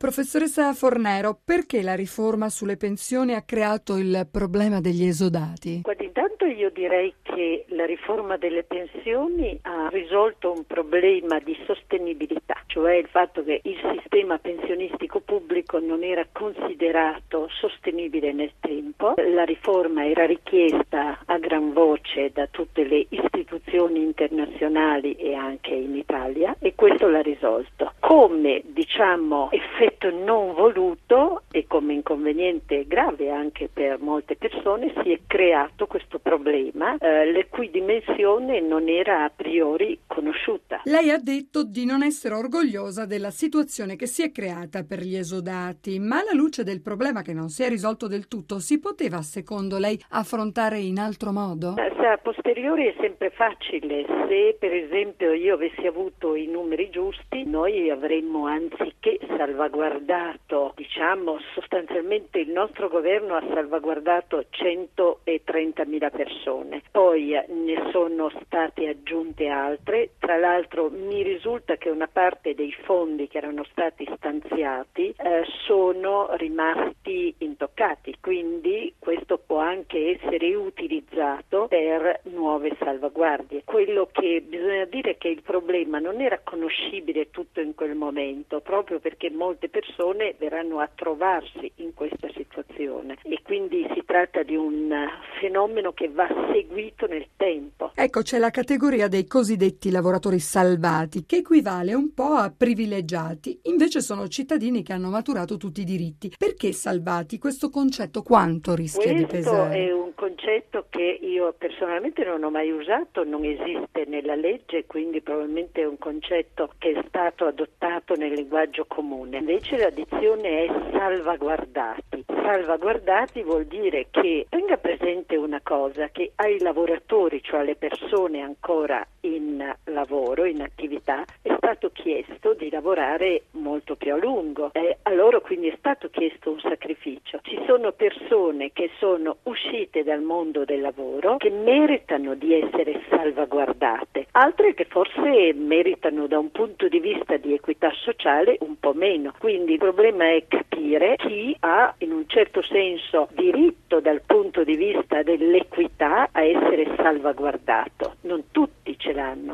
Professoressa Fornero, perché la riforma sulle pensioni ha creato il problema degli esodati? Guardi, intanto io direi che la riforma delle pensioni ha risolto un problema di sostenibilità, cioè il fatto che il sistema pensionistico pubblico non era considerato sostenibile nel tempo. La riforma era richiesta a gran voce da tutte le istituzioni internazionali e anche in Italia e questo l'ha risolto. Come diciamo effetto non voluto come inconveniente grave anche per molte persone si è creato questo problema, eh, le cui dimensione non era a priori conosciuta. Lei ha detto di non essere orgogliosa della situazione che si è creata per gli esodati, ma alla luce del problema che non si è risolto del tutto, si poteva, secondo lei, affrontare in altro modo? Eh, a posteriori è sempre facile. Se per esempio io avessi avuto i numeri giusti, noi avremmo anziché salvaguardato, diciamo sostanzialmente il nostro governo ha salvaguardato 130.000 persone, poi eh, ne sono state aggiunte altre, tra l'altro mi risulta che una parte dei fondi che erano stati stanziati eh, sono rimasti intoccati, quindi questo può anche essere utilizzato per nuove salvaguardie. Quello che bisogna dire è che il problema non era conoscibile tutto in quel momento, proprio perché molte persone verranno a trovarsi in questa situazione e quindi si tratta di un fenomeno che va seguito nel tempo. Ecco, c'è la categoria dei cosiddetti lavoratori salvati, che equivale un po' a privilegiati, invece sono cittadini che hanno maturato tutti i diritti. Perché salvati? Questo concetto quanto rischia Questo di pesare? È un concetto che io personalmente non ho mai usato, non esiste nella legge, quindi probabilmente è un concetto che è stato adottato nel linguaggio comune. Invece la dizione è salvaguardati. Salvaguardati vuol dire che tenga presente una cosa, che ai lavoratori, cioè alle persone ancora in lavoro, in attività, è stato chiesto di lavorare molto più a lungo. Eh, a loro quindi è stato chiesto un sacrificio. Ci sono persone che sono uscite dal mondo del lavoro che meritano di essere salvaguardate, altre che forse meritano da un punto di vista di equità sociale un po' meno. Quindi il problema è capire chi ha in un certo senso diritto dal punto di vista dell'equità a essere salvaguardato. Non tutti ce l'hanno.